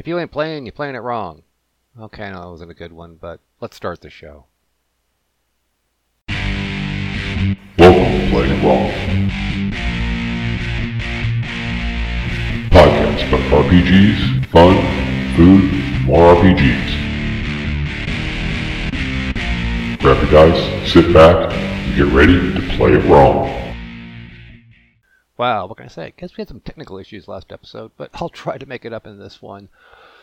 If you ain't playing, you're playing it wrong. Okay, I know that wasn't a good one, but let's start the show. Welcome to Playing It Wrong. Podcast about RPGs, fun, food, more RPGs. Grab your dice, sit back, and get ready to play it wrong. Wow, what can I say? I guess we had some technical issues last episode, but I'll try to make it up in this one.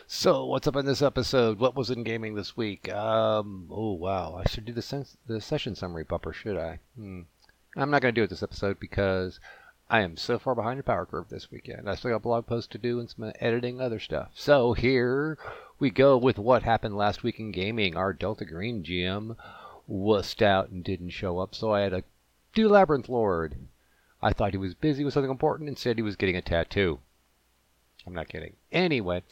So, what's up in this episode? What was in gaming this week? Um, oh wow, I should do the, sen- the session summary bumper, should I? Hmm. I'm not going to do it this episode because I am so far behind the power curve this weekend. I still got blog post to do and some editing other stuff. So here we go with what happened last week in gaming. Our Delta Green GM wussed out and didn't show up, so I had to do Labyrinth Lord. I thought he was busy with something important. Instead, he was getting a tattoo. I'm not kidding. Anyway,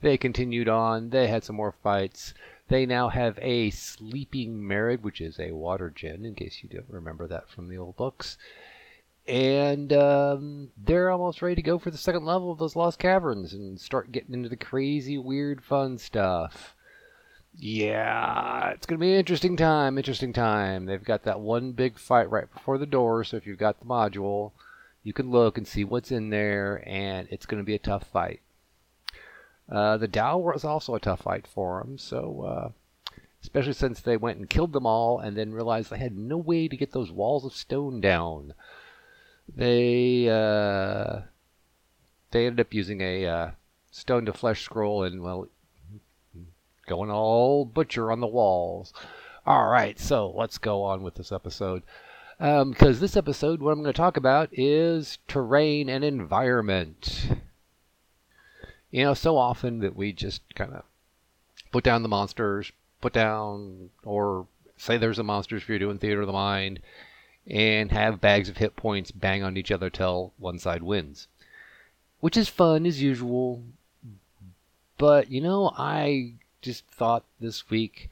they continued on. They had some more fights. They now have a Sleeping Marid, which is a water djinn, in case you don't remember that from the old books. And um, they're almost ready to go for the second level of those Lost Caverns and start getting into the crazy, weird, fun stuff. Yeah, it's going to be an interesting time, interesting time. They've got that one big fight right before the door, so if you've got the module, you can look and see what's in there, and it's going to be a tough fight. Uh, the Dao was also a tough fight for them, so uh, especially since they went and killed them all and then realized they had no way to get those walls of stone down. They uh, they ended up using a uh, stone to flesh scroll and well, going all butcher on the walls. All right, so let's go on with this episode. Because um, this episode, what I'm going to talk about is terrain and environment. You know, so often that we just kind of put down the monsters, put down, or say there's a monster if you're doing Theater of the Mind, and have bags of hit points bang on each other till one side wins. Which is fun as usual, but you know, I just thought this week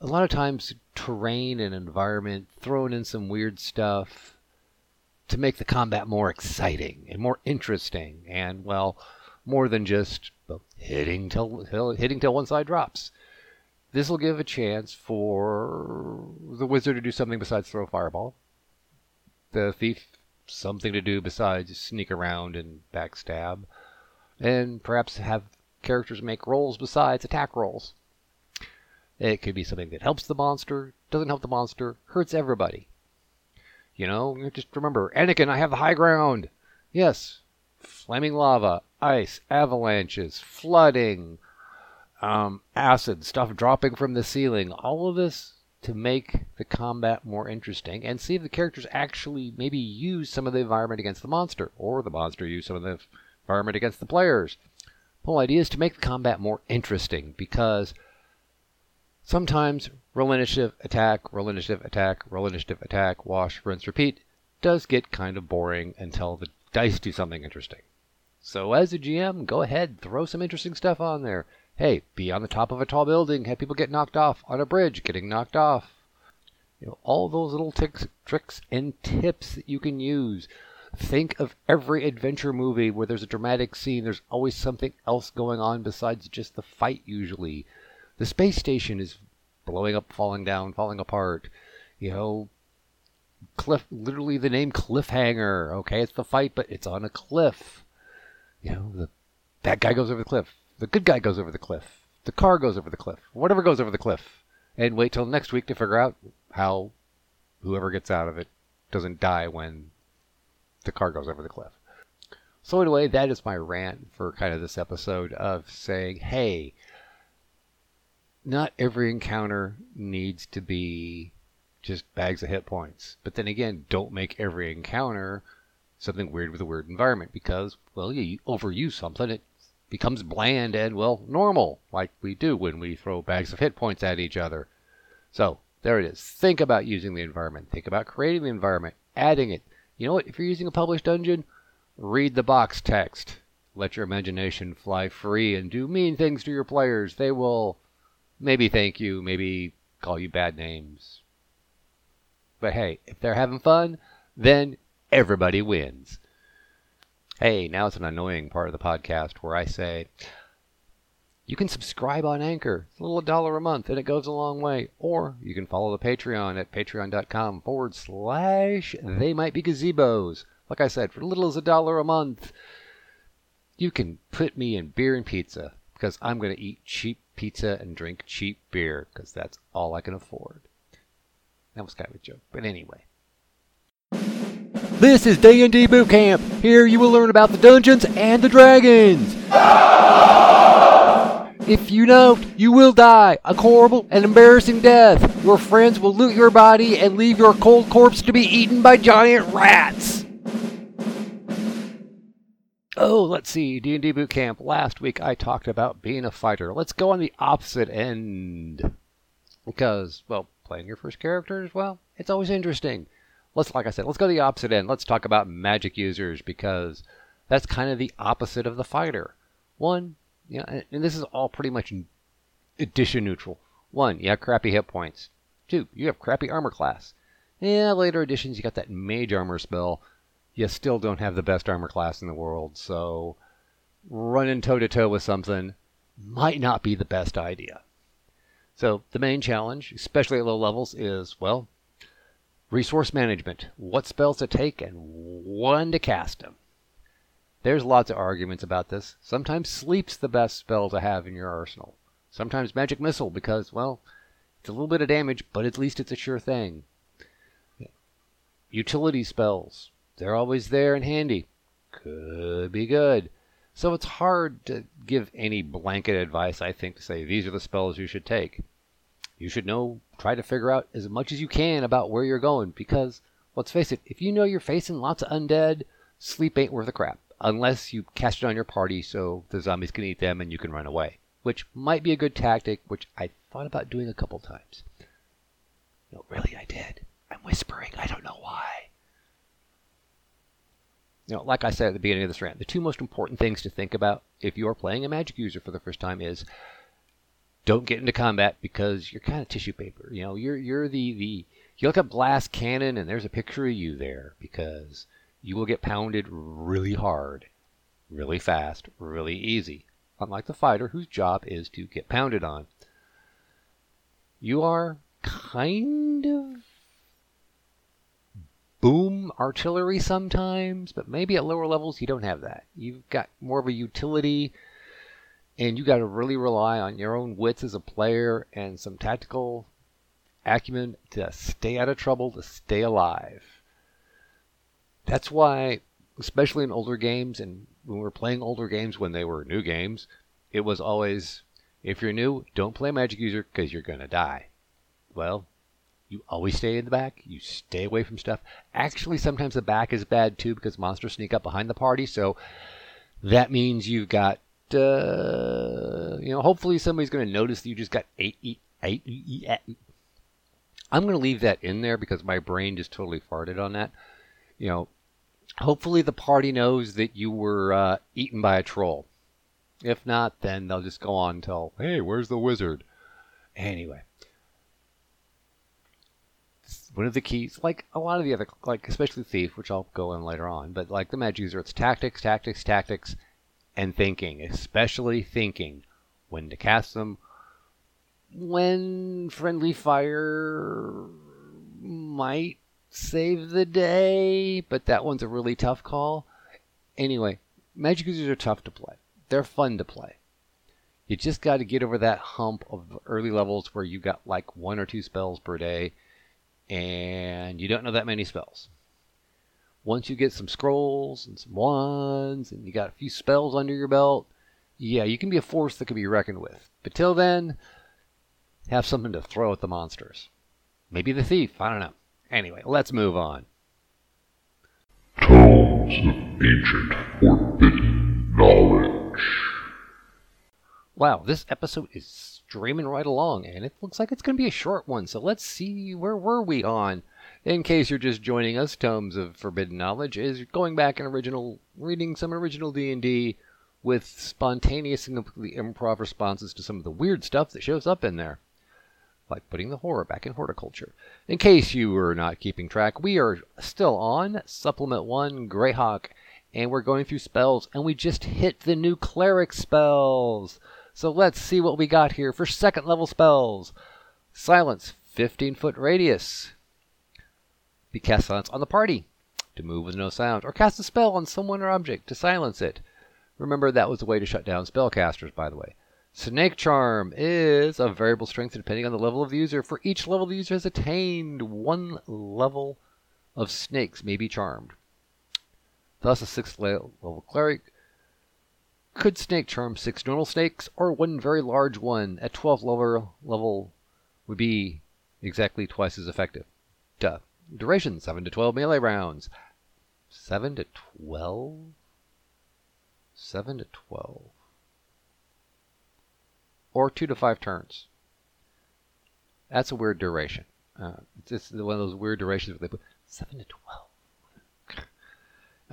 a lot of times terrain and environment, throwing in some weird stuff to make the combat more exciting and more interesting, and well, more than just well, hitting till hitting till one side drops. This will give a chance for the wizard to do something besides throw a fireball. The thief something to do besides sneak around and backstab, and perhaps have characters make rolls besides attack rolls. It could be something that helps the monster, doesn't help the monster, hurts everybody. You know, just remember, Anakin, I have the high ground. Yes, flaming lava, ice, avalanches, flooding, um, acid, stuff dropping from the ceiling. All of this to make the combat more interesting and see if the characters actually maybe use some of the environment against the monster, or the monster use some of the environment against the players. Whole idea is to make the combat more interesting because sometimes roll initiative, attack, roll initiative, attack, roll initiative, attack, wash, rinse, repeat does get kind of boring until the dice do something interesting. So as a GM, go ahead, throw some interesting stuff on there. Hey, be on the top of a tall building, have people get knocked off on a bridge, getting knocked off. You know, all those little ticks, tricks and tips that you can use. Think of every adventure movie where there's a dramatic scene, there's always something else going on besides just the fight usually. The space station is blowing up, falling down, falling apart. You know, cliff literally the name cliffhanger okay it's the fight but it's on a cliff you know the bad guy goes over the cliff the good guy goes over the cliff the car goes over the cliff whatever goes over the cliff and wait till next week to figure out how whoever gets out of it doesn't die when the car goes over the cliff so anyway that is my rant for kind of this episode of saying hey not every encounter needs to be just bags of hit points. But then again, don't make every encounter something weird with a weird environment because, well, you overuse something, it becomes bland and, well, normal, like we do when we throw bags of hit points at each other. So, there it is. Think about using the environment. Think about creating the environment, adding it. You know what? If you're using a published dungeon, read the box text. Let your imagination fly free and do mean things to your players. They will maybe thank you, maybe call you bad names, but hey, if they're having fun, then everybody wins. Hey, now it's an annoying part of the podcast where I say, You can subscribe on Anchor. It's a little dollar a month, and it goes a long way. Or you can follow the Patreon at patreon.com forward slash they might be gazebos. Like I said, for little as a dollar a month, you can put me in beer and pizza because I'm going to eat cheap pizza and drink cheap beer because that's all I can afford. That was kind of a joke, but anyway. This is D&D Boot Camp. Here you will learn about the Dungeons and the Dragons. If you don't, you will die a horrible and embarrassing death. Your friends will loot your body and leave your cold corpse to be eaten by giant rats. Oh, let's see. D&D Boot Camp. Last week I talked about being a fighter. Let's go on the opposite end. Because, well, playing your first character as well, it's always interesting. Let's, like I said, let's go to the opposite end. Let's talk about magic users because that's kind of the opposite of the fighter. One, you know, and, this is all pretty much edition neutral. One, you have crappy hit points. Two, you have crappy armor class. Yeah, later editions, you got that mage armor spell you still don't have the best armor class in the world, so running toe to toe with something might not be the best idea. So the main challenge, especially at low levels, is well, resource management. What spells to take and when to cast them. There's lots of arguments about this. Sometimes sleep's the best spell to have in your arsenal. Sometimes magic missile because, well, it's a little bit of damage, but at least it's a sure thing. Utility spells. They're always there and handy. Could be good. So it's hard to give any blanket advice, I think, to say these are the spells you should take. You should know, try to figure out as much as you can about where you're going because, let's face it, if you know you're facing lots of undead, sleep ain't worth a crap. Unless you cast it on your party so the zombies can eat them and you can run away. Which might be a good tactic, which I thought about doing a couple times. No, really, I did. I'm whispering. I don't know why. You know, like I said at the beginning of this rant, the two most important things to think about if you are playing a magic user for the first time is don't get into combat because you're kind of tissue paper. You know, you're you're the the you look at glass cannon and there's a picture of you there because you will get pounded really hard, really fast, really easy. Unlike the fighter whose job is to get pounded on. You are kind of boom artillery sometimes, but maybe at lower levels you don't have that. You've got more of a utility, and you got to really rely on your own wits as a player and some tactical acumen to stay out of trouble, to stay alive. That's why, especially in older games, and when we were playing older games when they were new games, it was always if you're new, don't play Magic User because you're going to die. Well, you always stay in the back. You stay away from stuff. Actually, sometimes the back is bad too because monsters sneak up behind the party. So that means you've got, uh, you know, hopefully somebody's going to notice that you just got eight. I'm going to leave that in there because my brain just totally farted on that. You know, hopefully the party knows that you were uh, eaten by a troll. If not, then they'll just go on tell, hey, where's the wizard? Anyway one of the keys, like a lot of the other, like especially Thief, which I'll go in later on, but like the Magic User, it's tactics, tactics, tactics, and thinking, especially thinking when to cast them, when friendly fire might save the day, but that one's a really tough call. Anyway, Magic Users are tough to play. They're fun to play. You just got to get over that hump of early levels where you got like one or two spells per day and you don't know that many spells. Once you get some scrolls and some wands and you got a few spells under your belt, yeah, you can be a force that can be reckoned with. But till then, have something to throw at the monsters. Maybe the thief, I don't know. Anyway, let's move on. Tomes of Ancient Forbidden Knowledge. Wow, this episode is streaming right along, and it looks like it's going to be a short one. So let's see where were we on. In case you're just joining us, Tomes of Forbidden Knowledge is going back and original, reading some original D&D with spontaneous and completely improv responses to some of the weird stuff that shows up in there. Like putting the horror back in horticulture. In case you were not keeping track, we are still on Supplement 1 Greyhawk, and we're going through spells, and we just hit the new cleric spells. So let's see what we got here for second level spells. Silence, 15 foot radius. Be cast silence on the party to move with no sound, or cast a spell on someone or object to silence it. Remember, that was a way to shut down spellcasters, by the way. Snake Charm is a variable strength depending on the level of the user. For each level the user has attained, one level of snakes may be charmed. Thus, a sixth level cleric could snake charm six normal snakes or one very large one at 12 level level would be exactly twice as effective. Duh. Duration 7 to 12 melee rounds. 7 to 12? 7 to 12. Or 2 to 5 turns. That's a weird duration. Uh, it's one of those weird durations where they put 7 to 12.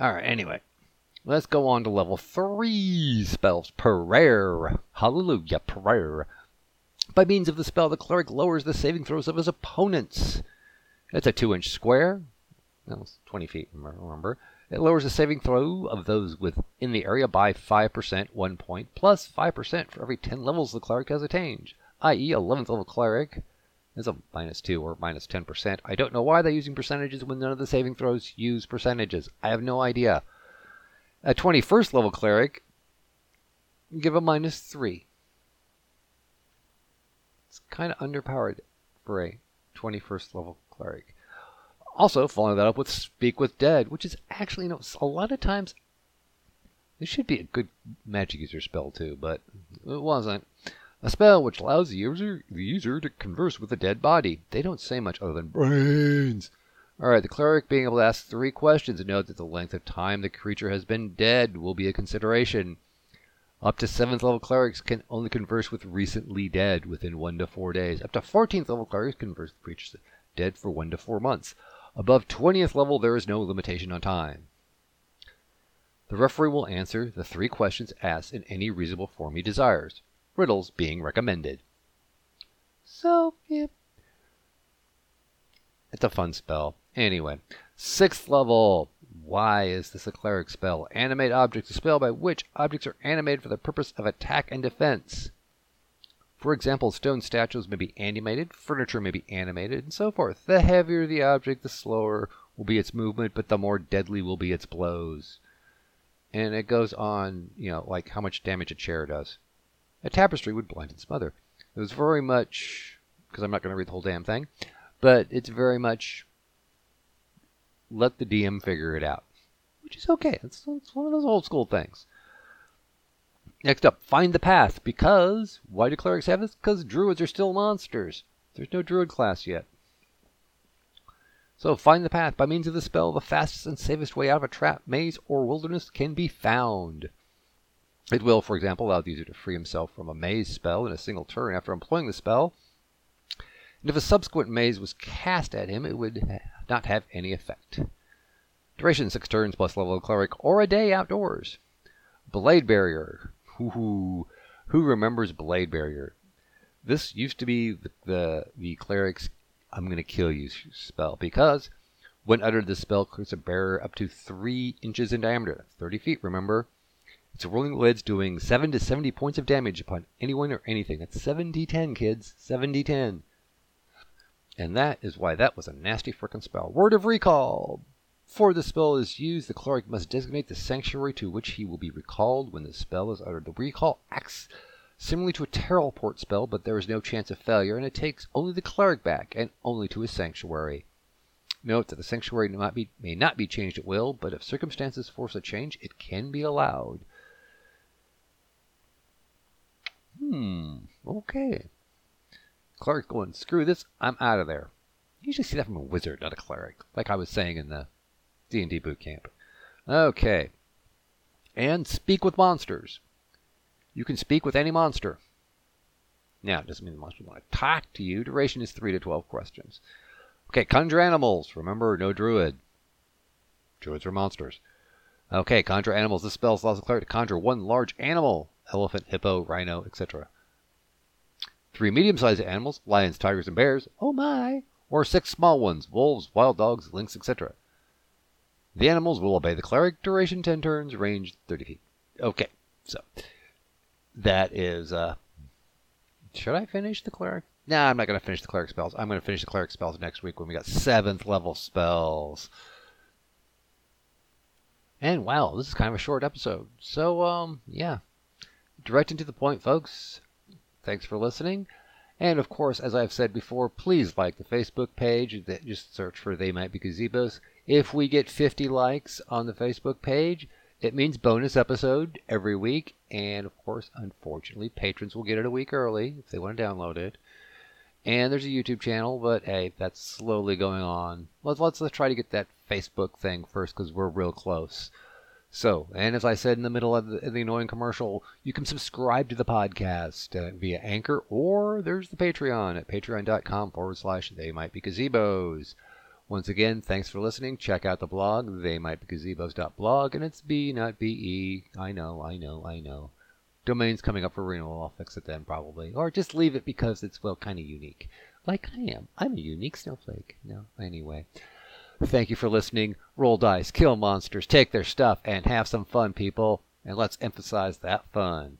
Alright, anyway. Let's go on to level 3 spells. Prayer. Hallelujah, prayer. By means of the spell, the cleric lowers the saving throws of his opponents. It's a 2 inch square. That's 20 feet, remember. It lowers the saving throw of those within the area by 5%, 1 point, plus 5% for every 10 levels the cleric has attained, i.e., 11th level cleric is a minus 2 or minus 10%. I don't know why they're using percentages when none of the saving throws use percentages. I have no idea. A 21st level cleric, give a minus 3. It's kind of underpowered for a 21st level cleric. Also, following that up with Speak with Dead, which is actually, you know, a lot of times, this should be a good magic user spell too, but it wasn't. A spell which allows the user, the user to converse with a dead body. They don't say much other than brains. Alright, the cleric being able to ask three questions and note that the length of time the creature has been dead will be a consideration. Up to 7th level clerics can only converse with recently dead within 1 to 4 days. Up to 14th level clerics converse with creatures dead for 1 to 4 months. Above 20th level, there is no limitation on time. The referee will answer the three questions asked in any reasonable form he desires, riddles being recommended. So, yeah. It's a fun spell. Anyway, sixth level. Why is this a cleric spell? Animate objects, a spell by which objects are animated for the purpose of attack and defense. For example, stone statues may be animated, furniture may be animated, and so forth. The heavier the object, the slower will be its movement, but the more deadly will be its blows. And it goes on, you know, like how much damage a chair does. A tapestry would blind and smother. It was very much, because I'm not going to read the whole damn thing, but it's very much let the DM figure it out, which is okay. It's, it's one of those old school things. Next up, find the path. Because why do clerics have this? Because druids are still monsters. There's no druid class yet. So find the path. By means of the spell, the fastest and safest way out of a trap, maze, or wilderness can be found. It will, for example, allow the user to free himself from a maze spell in a single turn after employing the spell. And if a subsequent maze was cast at him, it would not have any effect. Duration six turns plus level of cleric or a day outdoors. Blade barrier. Ooh, who remembers blade barrier? This used to be the the, the cleric's "I'm going to kill you" spell because when uttered, the spell creates a barrier up to three inches in diameter, 30 feet. Remember, it's a rolling lids doing seven to 70 points of damage upon anyone or anything. That's 7d10, kids. 7d10. And that is why that was a nasty frickin' spell. Word of recall. Before the spell is used, the cleric must designate the sanctuary to which he will be recalled when the spell is uttered. The recall acts similarly to a teleport spell, but there is no chance of failure, and it takes only the cleric back, and only to his sanctuary. Note that the sanctuary may not be, may not be changed at will, but if circumstances force a change, it can be allowed. Hmm, okay. Cleric's going, screw this, I'm out of there. You usually see that from a wizard, not a cleric, like I was saying in the D&D Bootcamp. Okay. And speak with monsters. You can speak with any monster. Now, it doesn't mean the monster will want to talk to you. Duration is 3 to 12 questions. Okay, conjure animals. Remember, no druid. Druids are monsters. Okay, conjure animals. This spell allows the cleric to conjure one large animal elephant, hippo, rhino, etc. Three medium sized animals lions, tigers, and bears. Oh my! Or six small ones wolves, wild dogs, lynx, etc. The animals will obey the cleric. Duration 10 turns, range 30 feet. Okay, so that is. Uh, should I finish the cleric? Nah, I'm not going to finish the cleric spells. I'm going to finish the cleric spells next week when we got seventh level spells. And wow, this is kind of a short episode. So, um, yeah. Direct and to the point, folks. Thanks for listening. And of course, as I've said before, please like the Facebook page. Just search for They Might Be Gazebos. If we get 50 likes on the Facebook page, it means bonus episode every week. And of course, unfortunately, patrons will get it a week early if they want to download it. And there's a YouTube channel, but hey, that's slowly going on. Let's let's, let's try to get that Facebook thing first because we're real close. So, and as I said in the middle of the, the annoying commercial, you can subscribe to the podcast uh, via Anchor or there's the Patreon at patreon.com forward slash they might be gazebos. Once again, thanks for listening. Check out the blog, they might be gazebos.blog, and it's B, not B E. I know, I know, I know domain's coming up for renewal. I'll fix it then probably. Or just leave it because it's, well, kind of unique. Like I am. I'm a unique snowflake. No, anyway. Thank you for listening. Roll dice, kill monsters, take their stuff, and have some fun, people. And let's emphasize that fun.